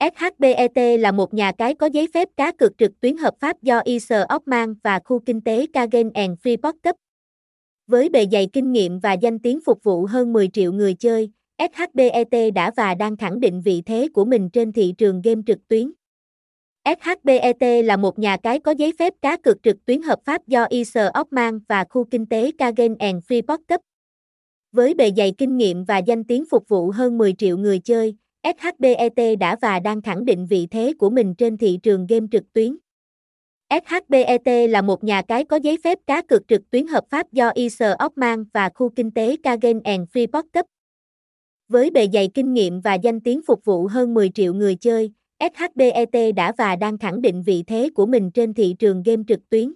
SHBET là một nhà cái có giấy phép cá cược trực tuyến hợp pháp do Isle Ockman và khu kinh tế Kagen and Freeport cấp. Với bề dày kinh nghiệm và danh tiếng phục vụ hơn 10 triệu người chơi, SHBET đã và đang khẳng định vị thế của mình trên thị trường game trực tuyến. SHBET là một nhà cái có giấy phép cá cược trực tuyến hợp pháp do Isle Ockman và khu kinh tế Kagen and Freeport cấp. Với bề dày kinh nghiệm và danh tiếng phục vụ hơn 10 triệu người chơi, SHBET đã và đang khẳng định vị thế của mình trên thị trường game trực tuyến. SHBET là một nhà cái có giấy phép cá cược trực tuyến hợp pháp do Isle Ockman và khu kinh tế Kagen and Freeport cấp. Với bề dày kinh nghiệm và danh tiếng phục vụ hơn 10 triệu người chơi, SHBET đã và đang khẳng định vị thế của mình trên thị trường game trực tuyến.